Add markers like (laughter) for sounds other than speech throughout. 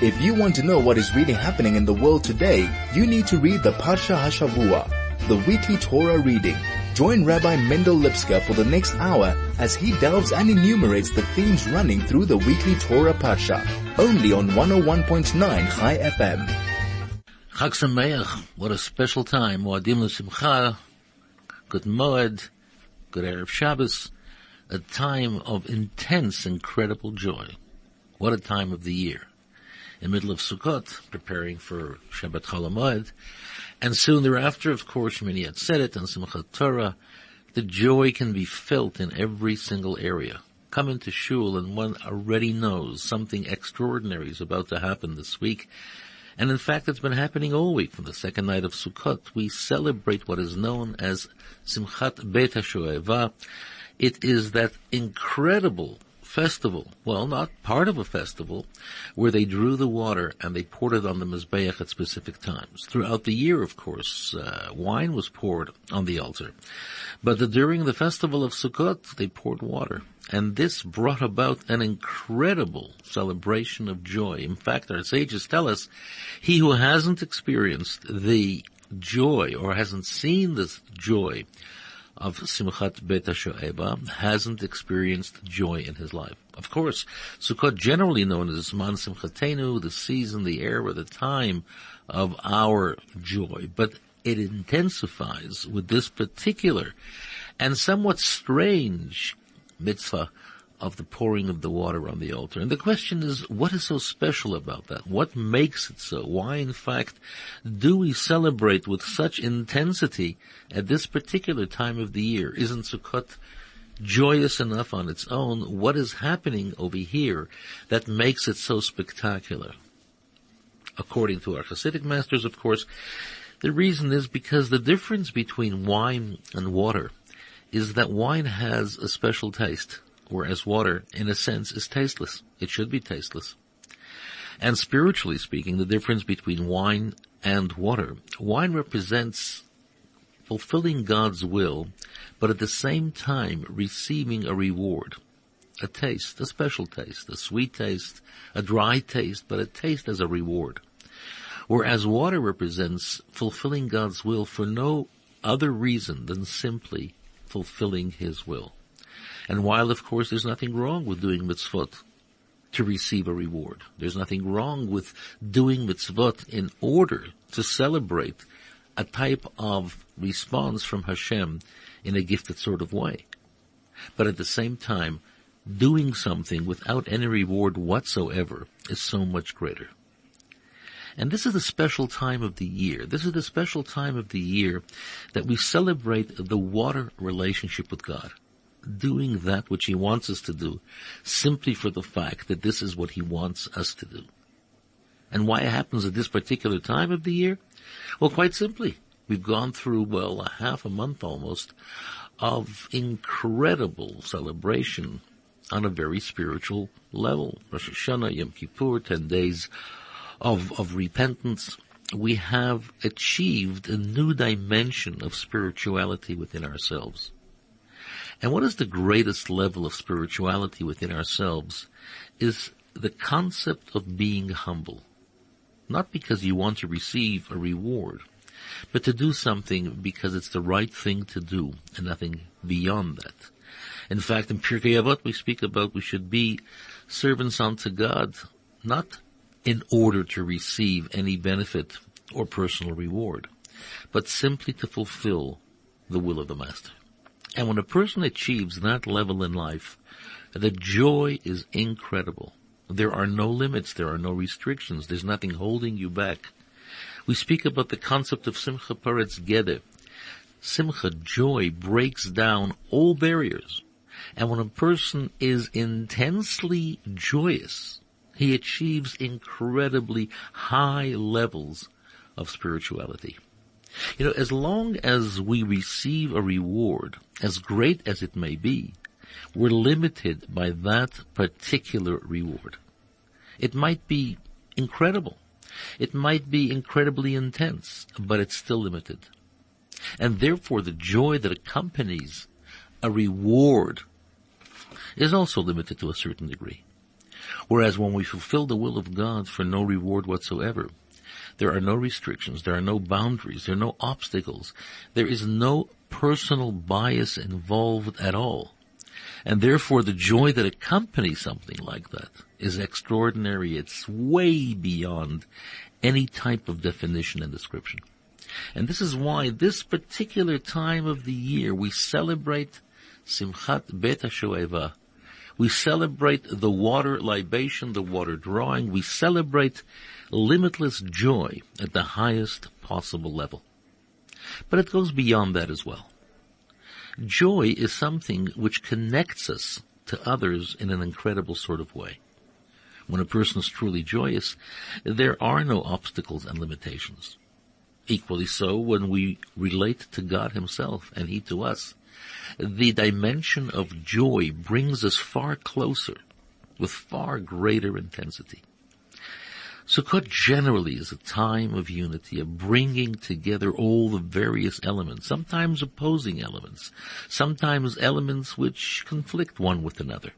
If you want to know what is really happening in the world today, you need to read the Parsha Hashavua, the weekly Torah reading. Join Rabbi Mendel Lipskar for the next hour as he delves and enumerates the themes running through the weekly Torah Parsha, only on 101.9 Chai FM. Chag Sameach, what a special time. Moadim L'Simcha, Good Moed, Good Erev Shabbos, a time of intense, incredible joy. What a time of the year. In the middle of Sukkot, preparing for Shabbat Chol and soon thereafter, of course, many had said it, and Simchat Torah, the joy can be felt in every single area. Come into shul and one already knows something extraordinary is about to happen this week, and in fact, it's been happening all week. From the second night of Sukkot, we celebrate what is known as Simchat Bet HaShoeva. It is that incredible festival, well, not part of a festival, where they drew the water and they poured it on the Mizbeach at specific times. Throughout the year, of course, uh, wine was poured on the altar. But the, during the festival of Sukkot, they poured water. And this brought about an incredible celebration of joy. In fact, our sages tell us, he who hasn't experienced the joy or hasn't seen this joy of Simchat Bet HaShoeva hasn't experienced joy in his life. Of course, Sukkot generally known as Zman Simchatenu, the season, the era, the time of our joy, but it intensifies with this particular and somewhat strange mitzvah of the pouring of the water on the altar. And the question is, what is so special about that? What makes it so? Why, in fact, do we celebrate with such intensity at this particular time of the year? Isn't Sukkot joyous enough on its own? What is happening over here that makes it so spectacular? According to our Hasidic masters, of course, the reason is because the difference between wine and water is that wine has a special taste whereas water, in a sense, is tasteless. It should be tasteless. And spiritually speaking, the difference between wine and water, wine represents fulfilling God's will, but at the same time receiving a reward. A taste, a special taste, a sweet taste, a dry taste, but a taste as a reward. Whereas water represents fulfilling God's will for no other reason than simply fulfilling His will. And while of course there's nothing wrong with doing mitzvot to receive a reward, there's nothing wrong with doing mitzvot in order to celebrate a type of response from Hashem in a gifted sort of way. But at the same time, doing something without any reward whatsoever is so much greater. And this is the special time of the year. This is the special time of the year that we celebrate the water relationship with God doing that which he wants us to do simply for the fact that this is what he wants us to do. And why it happens at this particular time of the year? Well, quite simply, we've gone through, well, a half a month almost of incredible celebration on a very spiritual level. Rosh Hashanah, Yom Kippur, 10 days of, of repentance. We have achieved a new dimension of spirituality within ourselves. And what is the greatest level of spirituality within ourselves is the concept of being humble. Not because you want to receive a reward, but to do something because it's the right thing to do and nothing beyond that. In fact, in Pirkei Avot we speak about we should be servants unto God, not in order to receive any benefit or personal reward, but simply to fulfill the will of the Master. And when a person achieves that level in life, the joy is incredible. There are no limits, there are no restrictions, there's nothing holding you back. We speak about the concept of Simcha Poretz Geder. Simcha, joy, breaks down all barriers. And when a person is intensely joyous, he achieves incredibly high levels of spirituality. You know, as long as we receive a reward, as great as it may be, we're limited by that particular reward. It might be incredible. It might be incredibly intense, but it's still limited. And therefore the joy that accompanies a reward is also limited to a certain degree. Whereas when we fulfill the will of God for no reward whatsoever, there are no restrictions, there are no boundaries, there are no obstacles, there is no personal bias involved at all. And therefore the joy that accompanies something like that is extraordinary. It's way beyond any type of definition and description. And this is why this particular time of the year we celebrate Simchat Bet HaShoeva. We celebrate the water libation, the water drawing. We celebrate limitless joy at the highest possible level. But it goes beyond that as well. Joy is something which connects us to others in an incredible sort of way. When a person is truly joyous, there are no obstacles and limitations. Equally so when we relate to God himself and he to us. The dimension of joy brings us far closer with far greater intensity. Sukkot generally is a time of unity, of bringing together all the various elements, sometimes opposing elements, sometimes elements which conflict one with another.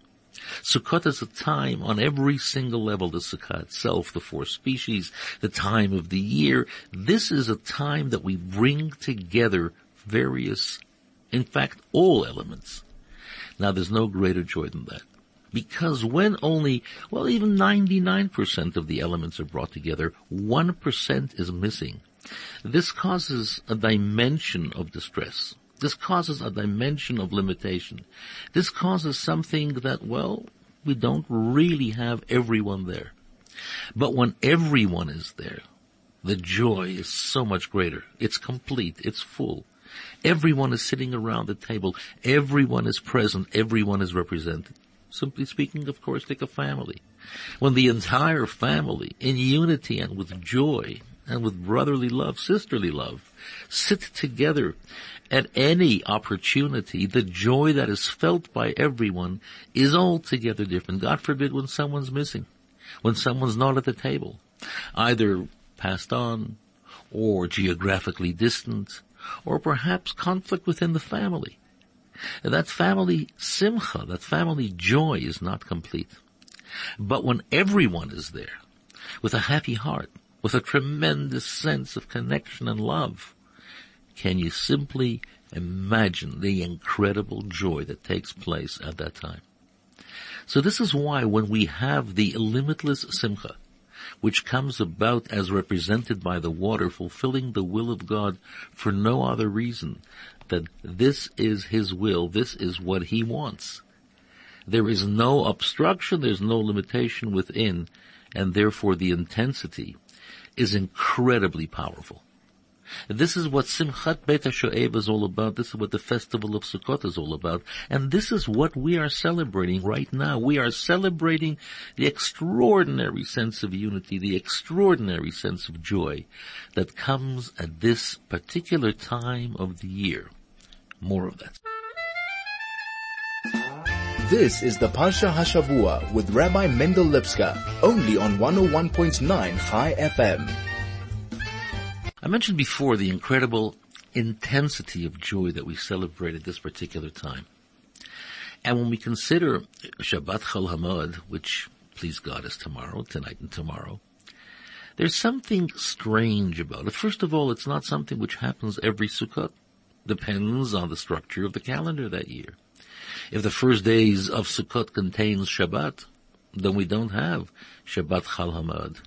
Sukkot is a time on every single level, the Sukkah itself, the four species, the time of the year. This is a time that we bring together various, in fact, all elements. Now there's no greater joy than that. Because when only, well, even 99% of the elements are brought together, 1% is missing. This causes a dimension of distress. This causes a dimension of limitation. This causes something that, well, we don't really have everyone there. But when everyone is there, the joy is so much greater. It's complete. It's full. Everyone is sitting around the table. Everyone is present. Everyone is represented. Simply speaking, of course, take a family. When the entire family, in unity and with joy, and with brotherly love, sisterly love, sit together at any opportunity, the joy that is felt by everyone is altogether different. God forbid when someone's missing, when someone's not at the table, either passed on, or geographically distant, or perhaps conflict within the family. That family simcha, that family joy is not complete. But when everyone is there, with a happy heart, with a tremendous sense of connection and love, can you simply imagine the incredible joy that takes place at that time? So this is why when we have the limitless simcha, which comes about as represented by the water fulfilling the will of God for no other reason that this is His will, this is what He wants. There is no obstruction, there's no limitation within, and therefore the intensity is incredibly powerful. This is what Simchat Bet HaShoev is all about. This is what the festival of Sukkot is all about. And this is what we are celebrating right now. We are celebrating the extraordinary sense of unity, the extraordinary sense of joy that comes at this particular time of the year. More of that. This is the Parsha Hashavua with Rabbi Mendel Lipskar, only on 101.9 Chai FM. I mentioned before the incredible intensity of joy that we celebrate at this particular time. And when we consider Shabbat Chol Hamoed, which, please God, is tomorrow, tonight and tomorrow, there's something strange about it. First of all, it's not something which happens every Sukkot. Depends on the structure of the calendar that year. If the first days of Sukkot contains Shabbat, then we don't have Shabbat Chol Hamoed.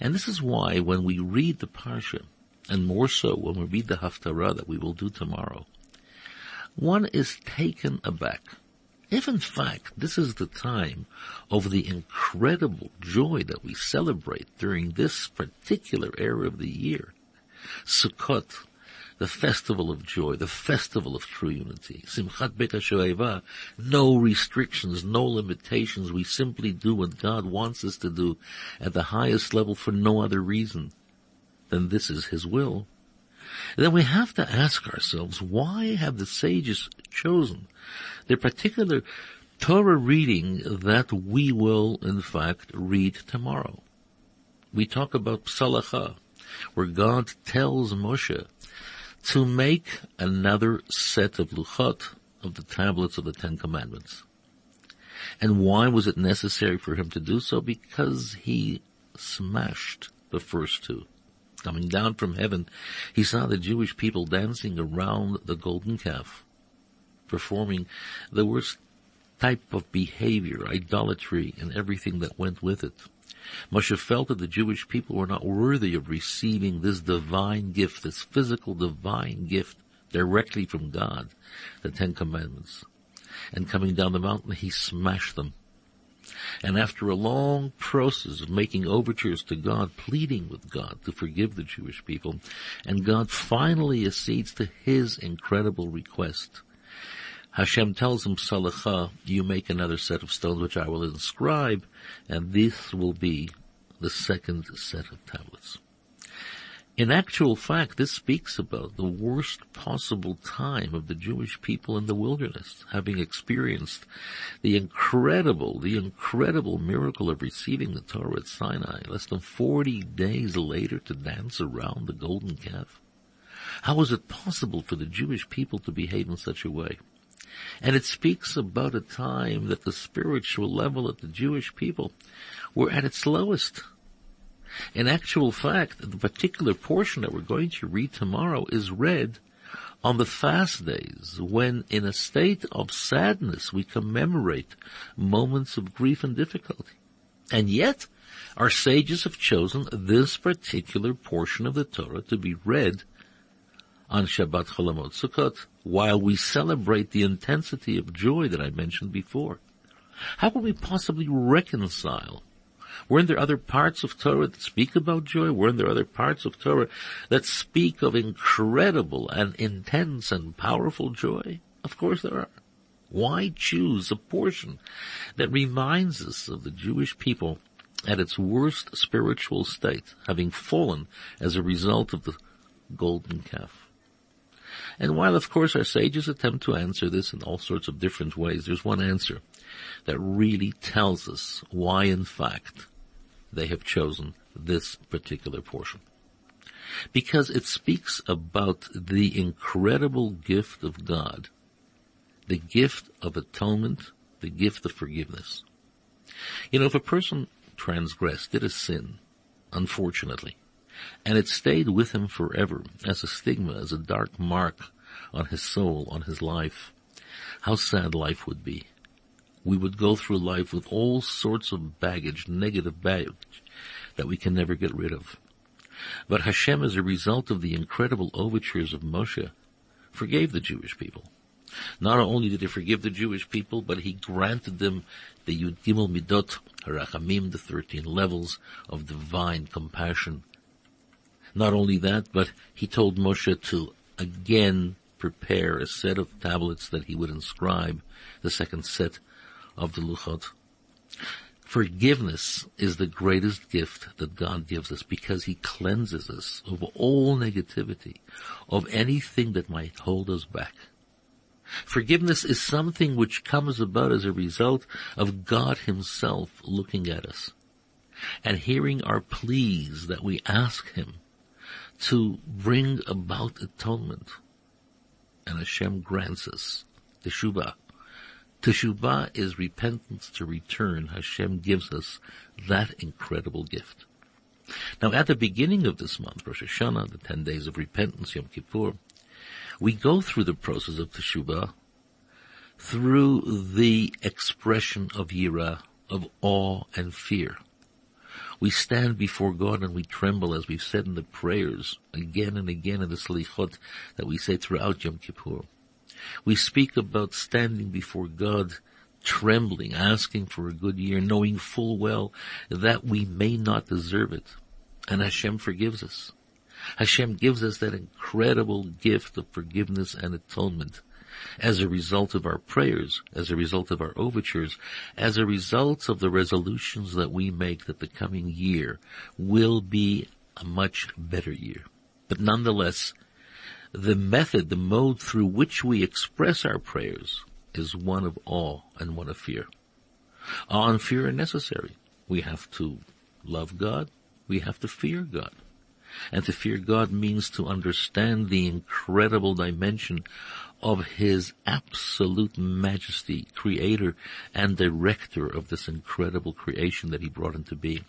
And this is why when we read the Parsha, and more so when we read the Haftarah that we will do tomorrow, one is taken aback. If in fact this is the time of the incredible joy that we celebrate during this particular era of the year, Sukkot, the festival of joy, the festival of true unity. Simchat Beit no restrictions, no limitations. We simply do what God wants us to do at the highest level for no other reason than this is His will. Then we have to ask ourselves, why have the sages chosen their particular Torah reading that we will in fact read tomorrow? We talk about Pesal Lecha, where God tells Moshe to make another set of luchot of the tablets of the Ten Commandments. And why was it necessary for him to do so? Because he smashed the first two. Coming down from heaven, he saw the Jewish people dancing around the golden calf, performing the worst type of behavior, idolatry, and everything that went with it. Moshe felt that the Jewish people were not worthy of receiving this divine gift, this physical divine gift directly from God, the Ten Commandments. And coming down the mountain, he smashed them. And after a long process of making overtures to God, pleading with God to forgive the Jewish people, and God finally accedes to his incredible request. Hashem tells him, Salacha, you make another set of stones which I will inscribe, and this will be the second set of tablets. In actual fact, this speaks about the worst possible time of the Jewish people in the wilderness, having experienced the incredible, the incredible miracle of receiving the Torah at Sinai, less than 40 days later to dance around the golden calf. How was it possible for the Jewish people to behave in such a way? And it speaks about a time that the spiritual level of the Jewish people were at its lowest. In actual fact, the particular portion that we're going to read tomorrow is read on the fast days when in a state of sadness we commemorate moments of grief and difficulty. And yet, our sages have chosen this particular portion of the Torah to be read on Shabbat Chol Hamoed Sukkot while we celebrate the intensity of joy that I mentioned before. How can we possibly reconcile Weren't there other parts of Torah that speak about joy? Weren't there other parts of Torah that speak of incredible and intense and powerful joy? Of course there are. Why choose a portion that reminds us of the Jewish people at its worst spiritual state, having fallen as a result of the golden calf? And while of course our sages attempt to answer this in all sorts of different ways, there's one answer that really tells us why in fact they have chosen this particular portion. Because it speaks about the incredible gift of God, the gift of atonement, the gift of forgiveness. You know, if a person transgressed, did a sin, unfortunately, and it stayed with him forever as a stigma, as a dark mark on his soul, on his life, how sad life would be we would go through life with all sorts of baggage, negative baggage, that we can never get rid of. But Hashem, as a result of the incredible overtures of Moshe, forgave the Jewish people. Not only did he forgive the Jewish people, but he granted them the Yud Gimel Midot Harachamim, the 13 levels of divine compassion. Not only that, but he told Moshe to again prepare a set of tablets that he would inscribe, the second set of the Luchot. Forgiveness is the greatest gift that God gives us because He cleanses us of all negativity, of anything that might hold us back. Forgiveness is something which comes about as a result of God Himself looking at us and hearing our pleas that we ask Him to bring about atonement. And Hashem grants us teshuvah, Teshuvah is repentance to return. Hashem gives us that incredible gift. Now at the beginning of this month, Rosh Hashanah, the 10 days of repentance, Yom Kippur, we go through the process of Teshuvah through the expression of Yirah, of awe and fear. We stand before God and we tremble as we've said in the prayers again and again in the Slichot that we say throughout Yom Kippur. We speak about standing before God trembling, asking for a good year, knowing full well that we may not deserve it. And Hashem forgives us. Hashem gives us that incredible gift of forgiveness and atonement as a result of our prayers, as a result of our overtures, as a result of the resolutions that we make that the coming year will be a much better year. But nonetheless, the method, the mode through which we express our prayers is one of awe and one of fear. Awe and fear are necessary. We have to love God. We have to fear God. And to fear God means to understand the incredible dimension of His absolute majesty, creator and director of this incredible creation that He brought into being.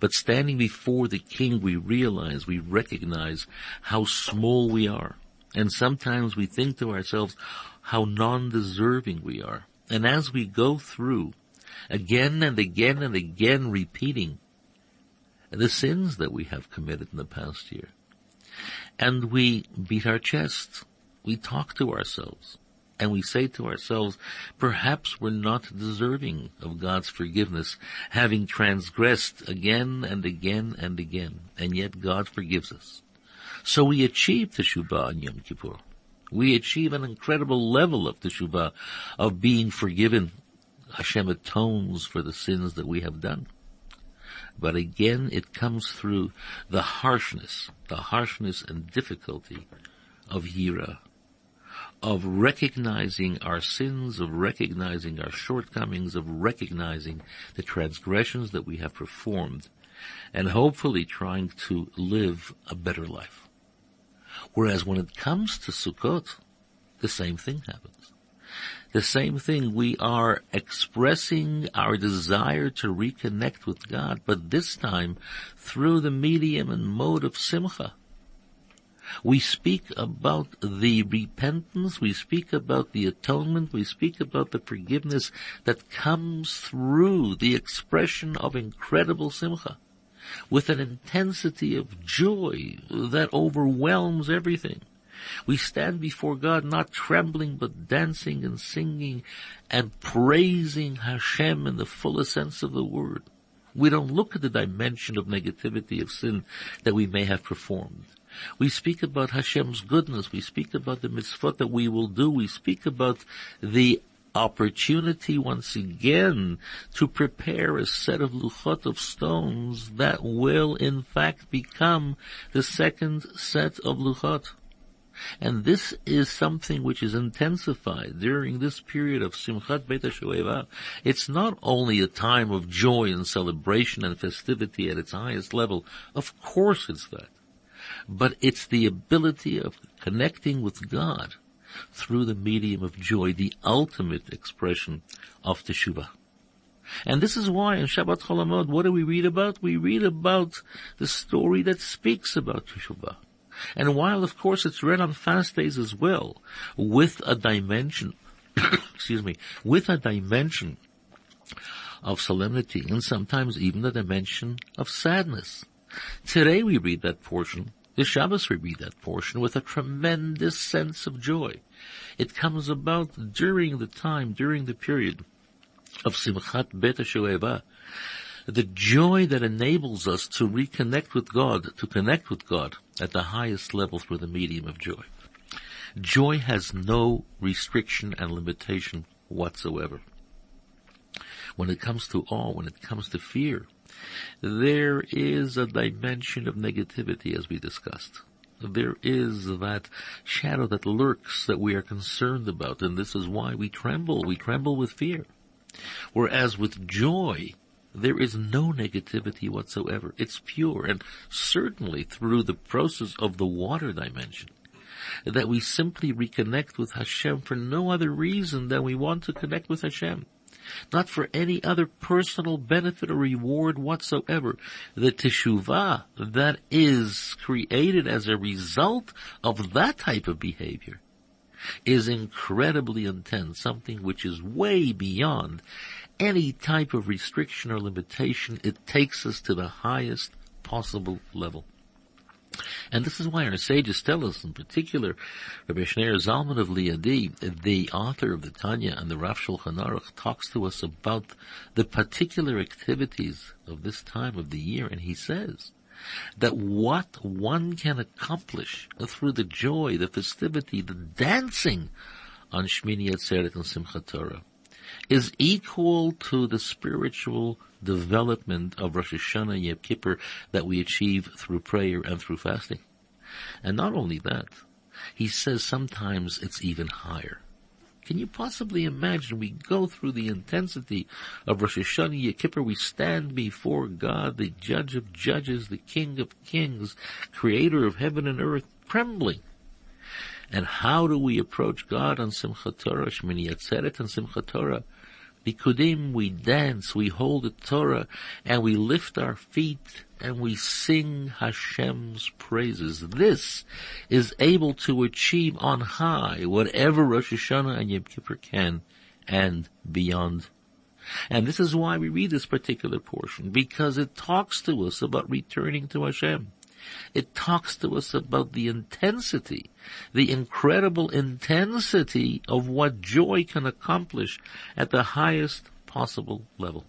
But standing before the King, we realize, we recognize how small we are. And sometimes we think to ourselves how non-deserving we are. And as we go through, again and again and again repeating the sins that we have committed in the past year, and we beat our chests. We talk to ourselves and we say to ourselves, perhaps we're not deserving of God's forgiveness, having transgressed again and again and again, and yet God forgives us. So we achieve teshuvah on Yom Kippur. We achieve an incredible level of teshuvah, of being forgiven. Hashem atones for the sins that we have done. But again, it comes through the harshness, the harshness and difficulty of Yira, of recognizing our sins, of recognizing our shortcomings, of recognizing the transgressions that we have performed, and hopefully trying to live a better life. Whereas when it comes to Sukkot, the same thing happens the same thing. We are expressing our desire to reconnect with God, but this time through the medium and mode of simcha. We speak about the repentance, we speak about the atonement, we speak about the forgiveness that comes through the expression of incredible simcha with an intensity of joy that overwhelms everything. We stand before God not trembling but dancing and singing and praising Hashem in the fullest sense of the word. We don't look at the dimension of negativity of sin that we may have performed. We speak about Hashem's goodness. We speak about the mitzvot that we will do. We speak about the opportunity once again to prepare a set of luchot of stones that will in fact become the second set of luchot. And this is something which is intensified during this period of Simchat Beit HaShoeva. It's not only a time of joy and celebration and festivity at its highest level. Of course it's that. But it's the ability of connecting with God through the medium of joy, the ultimate expression of Teshuvah. And this is why in Shabbat Chol Hamoed, what do we read about? We read about the story that speaks about Teshuvah. And while of course it's read on fast days as well, with a dimension, (coughs) excuse me, with a dimension of solemnity and sometimes even a dimension of sadness. Today we read that portion, the Shabbos we read that portion with a tremendous sense of joy. It comes about during the time, during the period of Simchat Bet HaShoeva, the joy that enables us to reconnect with God, to connect with God at the highest level through the medium of joy. Joy has no restriction and limitation whatsoever. When it comes to awe, when it comes to fear, there is a dimension of negativity as we discussed. There is that shadow that lurks that we are concerned about and this is why we tremble. We tremble with fear. Whereas with joy, there is no negativity whatsoever. It's pure and certainly through the process of the water dimension that we simply reconnect with Hashem for no other reason than we want to connect with Hashem. Not for any other personal benefit or reward whatsoever. The teshuvah that is created as a result of that type of behavior is incredibly intense, something which is way beyond any type of restriction or limitation, it takes us to the highest possible level. And this is why our sages tell us, in particular, Rabbi Shneur Zalman of Liadi, the author of the Tanya and the Rav Shulchan Aruch, talks to us about the particular activities of this time of the year, and he says that what one can accomplish through the joy, the festivity, the dancing on Shmini Atzeret and Simchat Torah is equal to the spiritual development of Rosh Hashanah Yom Kippur that we achieve through prayer and through fasting. And not only that, he says sometimes it's even higher. Can you possibly imagine we go through the intensity of Rosh Hashanah Yom Kippur, we stand before God, the judge of judges, the king of kings, creator of heaven and earth, trembling And how do we approach God on Simchat Torah, Shmini Atzeret and Simchat Torah? Rikudim, we dance, we hold the Torah, and we lift our feet and we sing Hashem's praises. This is able to achieve on high whatever Rosh Hashanah and Yom Kippur can and beyond. And this is why we read this particular portion, because it talks to us about returning to Hashem. It talks to us about the intensity, the incredible intensity of what joy can accomplish at the highest possible level.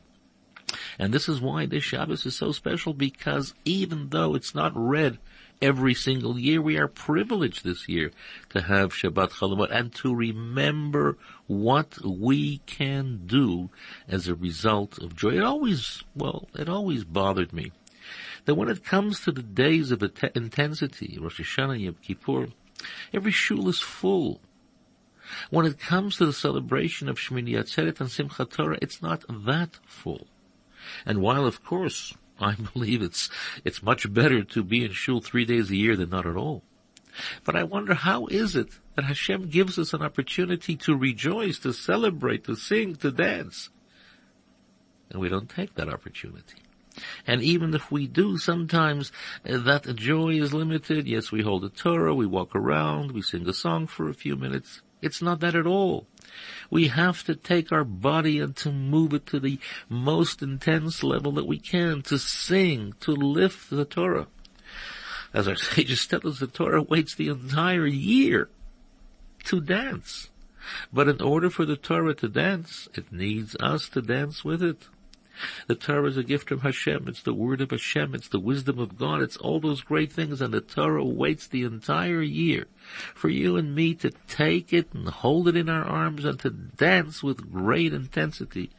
And this is why this Shabbos is so special because even though it's not read every single year, we are privileged this year to have Shabbat Chol Hamoed and to remember what we can do as a result of joy. It always, well, it always bothered me that when it comes to the days of intensity, Rosh Hashanah, Yom Kippur, every shul is full. When it comes to the celebration of Shmini Atzeret and Simchat Torah, it's not that full. And while of course (laughs) I believe it's, it's much better to be in shul three days a year than not at all. But I wonder how is it that Hashem gives us an opportunity to rejoice, to celebrate, to sing, to dance, and we don't take that opportunity. And even if we do, sometimes uh, that joy is limited. Yes, we hold a Torah, we walk around, we sing a song for a few minutes. It's not that at all. We have to take our body and to move it to the most intense level that we can, to sing, to lift the Torah. As our (laughs) sages tell us, the Torah waits the entire year to dance. But in order for the Torah to dance, it needs us to dance with it. The Torah is a gift from Hashem. It's the word of Hashem. It's the wisdom of God. It's all those great things and the Torah waits the entire year for you and me to take it and hold it in our arms and to dance with great intensity,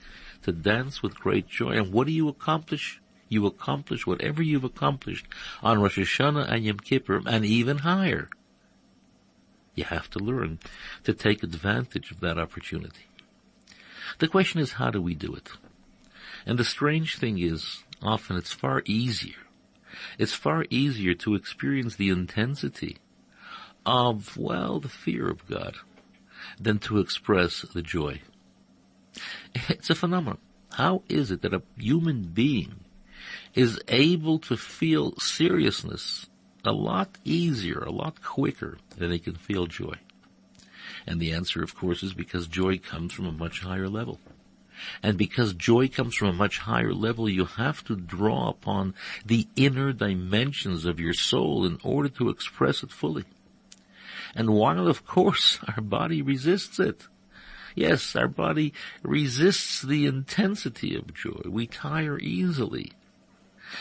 to dance with great joy. And what do you accomplish? You accomplish whatever you've accomplished on Rosh Hashanah and Yom Kippur and even higher. You have to learn to take advantage of that opportunity. The question is, how do we do it? And the strange thing is, often it's far easier. It's far easier to experience the intensity of, well, the fear of God than to express the joy. It's a phenomenon. How is it that a human being is able to feel seriousness a lot easier, a lot quicker than they can feel joy? And the answer, of course, is because joy comes from a much higher level. And because joy comes from a much higher level, you have to draw upon the inner dimensions of your soul in order to express it fully. And while of course (laughs) our body resists it, yes, our body resists the intensity of joy. We tire easily.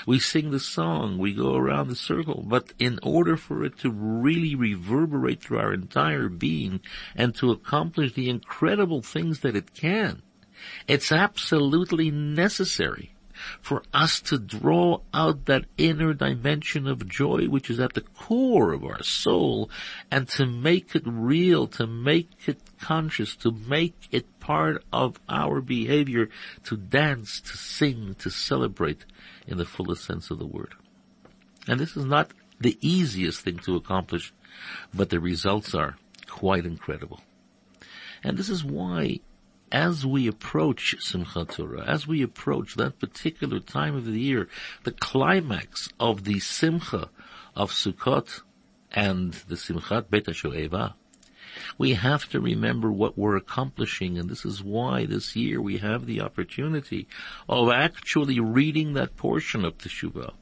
We sing the song, we go around the circle, but in order for it to really reverberate through our entire being and to accomplish the incredible things that it can, it's absolutely necessary for us to draw out that inner dimension of joy which is at the core of our soul and to make it real, to make it conscious, to make it part of our behavior, to dance, to sing, to celebrate in the fullest sense of the word. And this is not the easiest thing to accomplish, but the results are quite incredible. And this is why as we approach Simchat Torah, as we approach that particular time of the year, the climax of the Simcha of Sukkot and the Simchat Bet HaShoeva, we have to remember what we're accomplishing, and this is why this year we have the opportunity of actually reading that portion of Teshuvah.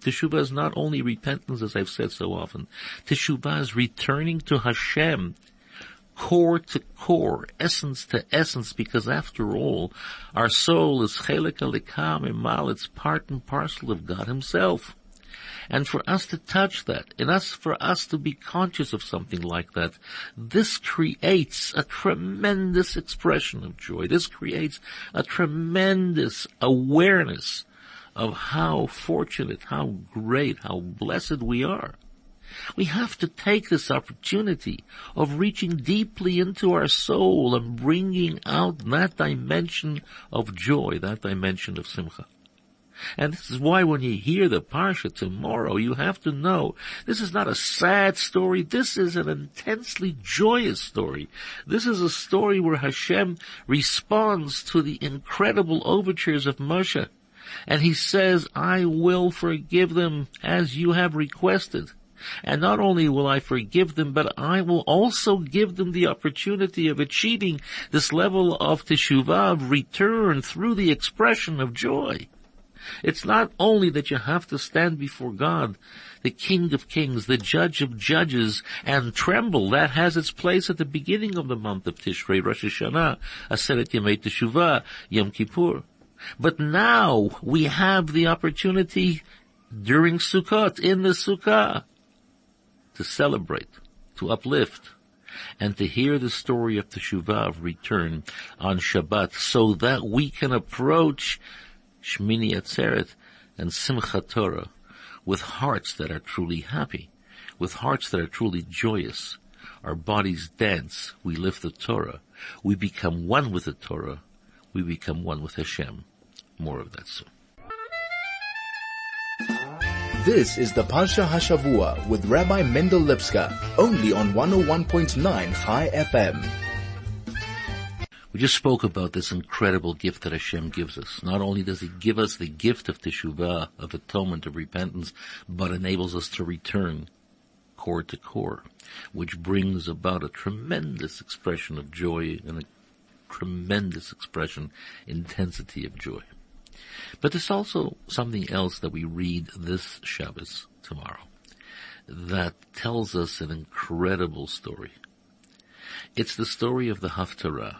Teshuvah is not only repentance, as I've said so often. Teshuvah is returning to Hashem core to core, essence to essence, because after all, our soul is chelek Eloka mima'al, it's part and parcel of God himself. And for us to touch that, and us, for us to be conscious of something like that, this creates a tremendous expression of joy. This creates a tremendous awareness of how fortunate, how great, how blessed we are. We have to take this opportunity of reaching deeply into our soul and bringing out that dimension of joy, that dimension of simcha. And this is why when you hear the Parsha tomorrow, you have to know this is not a sad story. This is an intensely joyous story. This is a story where Hashem responds to the incredible overtures of Moshe. And he says, I will forgive them as you have requested. And not only will I forgive them, but I will also give them the opportunity of achieving this level of teshuvah, of return through the expression of joy. It's not only that you have to stand before God, the King of Kings, the Judge of Judges, and tremble. That has its place at the beginning of the month of Tishrei, Rosh Hashanah, Aseret Yemei Teshuvah, Yom Kippur. But now we have the opportunity during Sukkot, in the Sukkah, to celebrate, to uplift, and to hear the story of Teshuvah of return on Shabbat so that we can approach Shmini Atzeret and Simchat Torah with hearts that are truly happy, with hearts that are truly joyous. Our bodies dance, we lift the Torah, we become one with the Torah, we become one with Hashem. More of that soon. This is the Parsha Hashavua with Rabbi Mendel Lipskar, only on 101.9 Chai FM. We just spoke about this incredible gift that Hashem gives us. Not only does He give us the gift of teshuvah, of atonement, of repentance, but enables us to return core to core, which brings about a tremendous expression of joy and a tremendous expression, intensity of joy. But there's also something else that we read this Shabbos tomorrow that tells us an incredible story. It's the story of the Haftarah,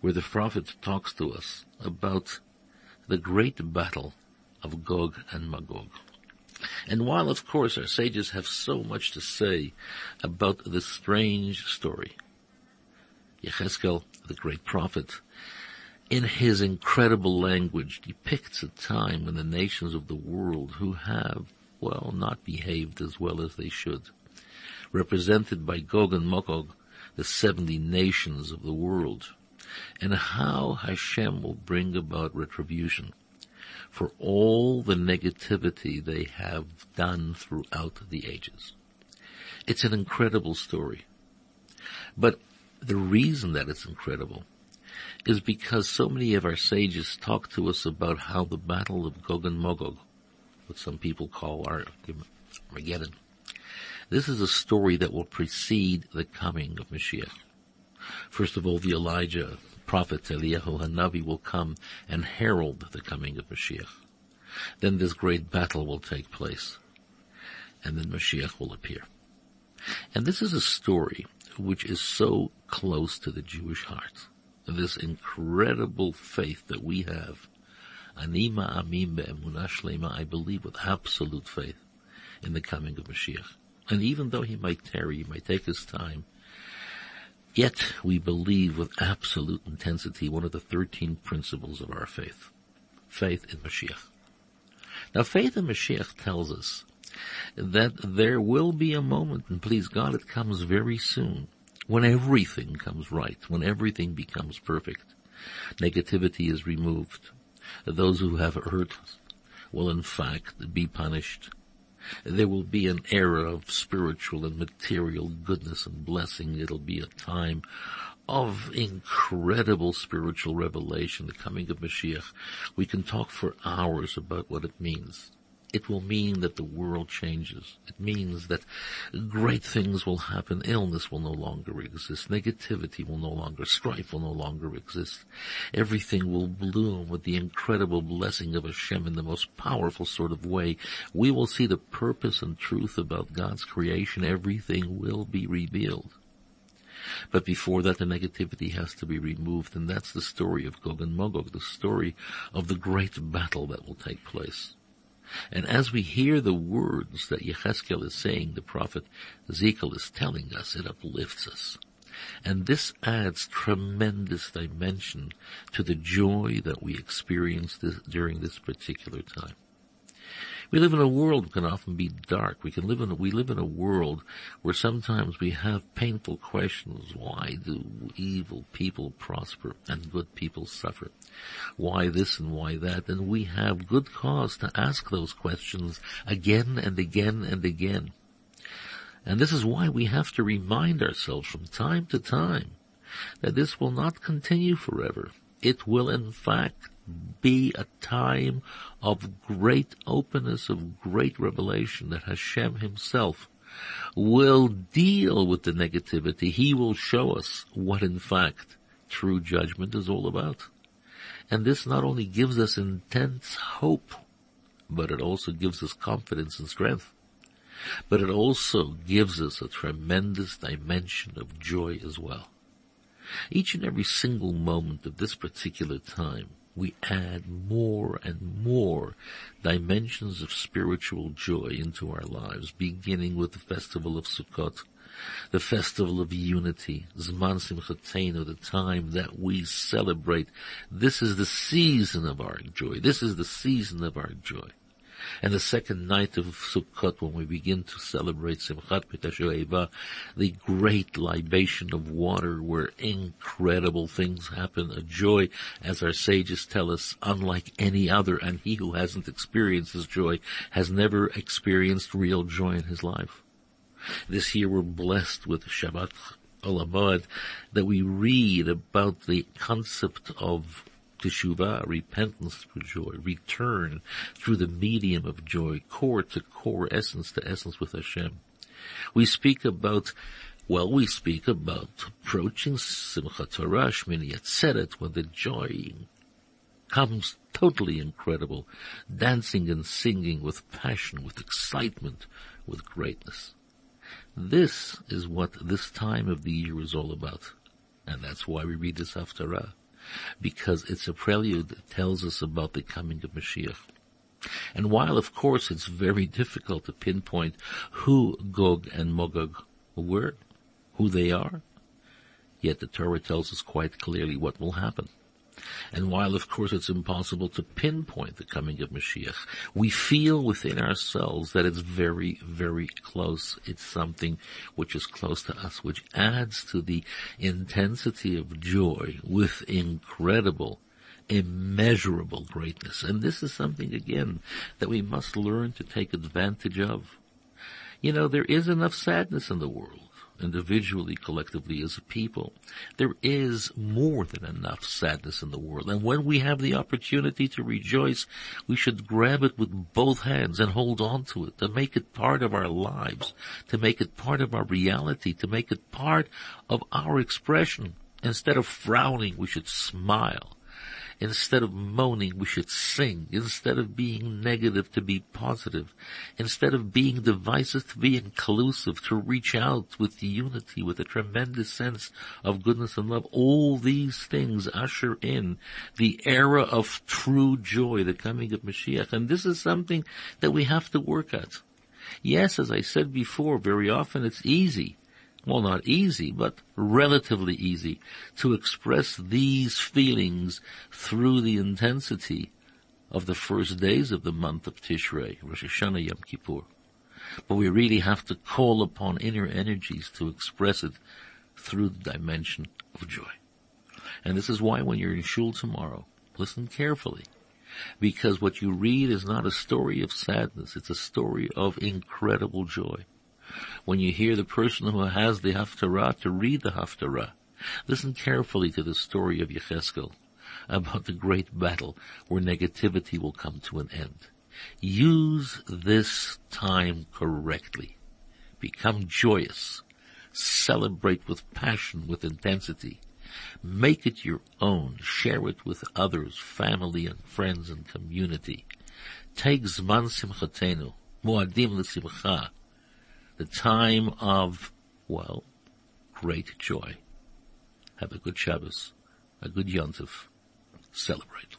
where the prophet talks to us about the great battle of Gog and Magog. And while of course our sages have so much to say about this strange story, Yecheskel, the great prophet, in his incredible language depicts a time when the nations of the world who have, well, not behaved as well as they should, represented by Gog and Magog, the 70 nations of the world, and how Hashem will bring about retribution for all the negativity they have done throughout the ages. It's an incredible story. But the reason that it's incredible is because so many of our sages talk to us about how the battle of Gog and Magog, what some people call Armageddon, this is a story that will precede the coming of Mashiach. First of all, the Elijah prophet Eliyahu Hanavi will come and herald the coming of Mashiach. Then this great battle will take place. And then Mashiach will appear. And this is a story which is so close to the Jewish heart. This incredible faith that we have. Ani ma'amin be'emunah I believe with absolute faith in the coming of Mashiach. And even though he might tarry, he might take his time, Yet we believe with absolute intensity one of the 13 principles of our faith. Faith in Mashiach. Now faith in Mashiach tells us that there will be a moment, and please God it comes very soon, when everything comes right, when everything becomes perfect. Negativity is removed. Those who have hurt will in fact be punished there will be an era of spiritual and material goodness and blessing. It'll be a time of incredible spiritual revelation, the coming of Mashiach. We can talk for hours about what it means it will mean that the world changes. It means that great things will happen. Illness will no longer exist. Negativity will no longer, strife will no longer exist. Everything will bloom with the incredible blessing of Hashem in the most powerful sort of way. We will see the purpose and truth about God's creation. Everything will be revealed. But before that, the negativity has to be removed, and that's the story of Gog and Magog, the story of the great battle that will take place. And as we hear the words that Yecheskel is saying, the prophet Ezekiel is telling us, it uplifts us. And this adds tremendous dimension to the joy that we experience this, during this particular time. We live in a world that can often be dark. We can live in a, we live in a world where sometimes we have painful questions. Why do evil people prosper and good people suffer? Why this and why that? And we have good cause to ask those questions again and again and again. And this is why we have to remind ourselves from time to time that this will not continue forever. It will in fact be a time of great openness, of great revelation that Hashem himself will deal with the negativity. He will show us what in fact true judgment is all about. And this not only gives us intense hope, but it also gives us confidence and strength. But it also gives us a tremendous dimension of joy as well. Each and every single moment of this particular time we add more and more dimensions of spiritual joy into our lives, beginning with the festival of Sukkot, the festival of unity, Zman Simchatenu, the time that we celebrate. This is the season of our joy. This is the season of our joy. And the second night of Sukkot, when we begin to celebrate Simchat Beit HaShoevah, the great libation of water where incredible things happen, a joy, as our sages tell us, unlike any other, and he who hasn't experienced this joy has never experienced real joy in his life. This year we're blessed with Shabbat Chol Hamoed that we read about the concept of teshuvah, repentance through joy, return through the medium of joy, core to core, essence to essence with Hashem. We speak about well, we speak about approaching Simchat Torah, Shmini Atzeret, when the joy comes totally incredible, dancing and singing with passion, with excitement, with greatness. This is what this time of the year is all about. And that's why we read this Haftarah because it's a prelude that tells us about the coming of Mashiach. And while of course it's very difficult to pinpoint who Gog and Magog were, who they are, yet the Torah tells us quite clearly what will happen. And while of course it's impossible to pinpoint the coming of Mashiach, we feel within ourselves that it's very, very close. It's something which is close to us, which adds to the intensity of joy with incredible immeasurable greatness. And this is something again that we must learn to take advantage of. You know, there is enough sadness in the world individually, collectively as a people. There is more than enough sadness in the world. And when we have the opportunity to rejoice, we should grab it with both hands and hold on to it, to make it part of our lives, to make it part of our reality, to make it part of our expression. Instead of frowning, we should smile. Instead of moaning, we should sing. Instead of being negative, to be positive. Instead of being divisive, to be inclusive, to reach out with unity, with a tremendous sense of goodness and love. All these things usher in the era of true joy, the coming of Mashiach. And this is something that we have to work at. Yes, as I said before, very often it's easy well not easy, but relatively easy to express these feelings through the intensity of the first days of the month of Tishrei, Rosh Hashanah Yom Kippur. But we really have to call upon inner energies to express it through the dimension of joy. And this is why when you're in shul tomorrow, listen carefully. Because what you read is not a story of sadness, it's a story of incredible joy when you hear the person who has the Haftarah to read the Haftarah. Listen carefully to the story of Yecheskel about the great battle where negativity will come to an end. Use this time correctly. Become joyous. Celebrate with passion, with intensity. Make it your own. Share it with others, family and friends and community. Take Zman Simchatenu, Muadim L'Simcha, the time of, well, great joy. Have a good Shabbos, a good Yontif. Celebrate.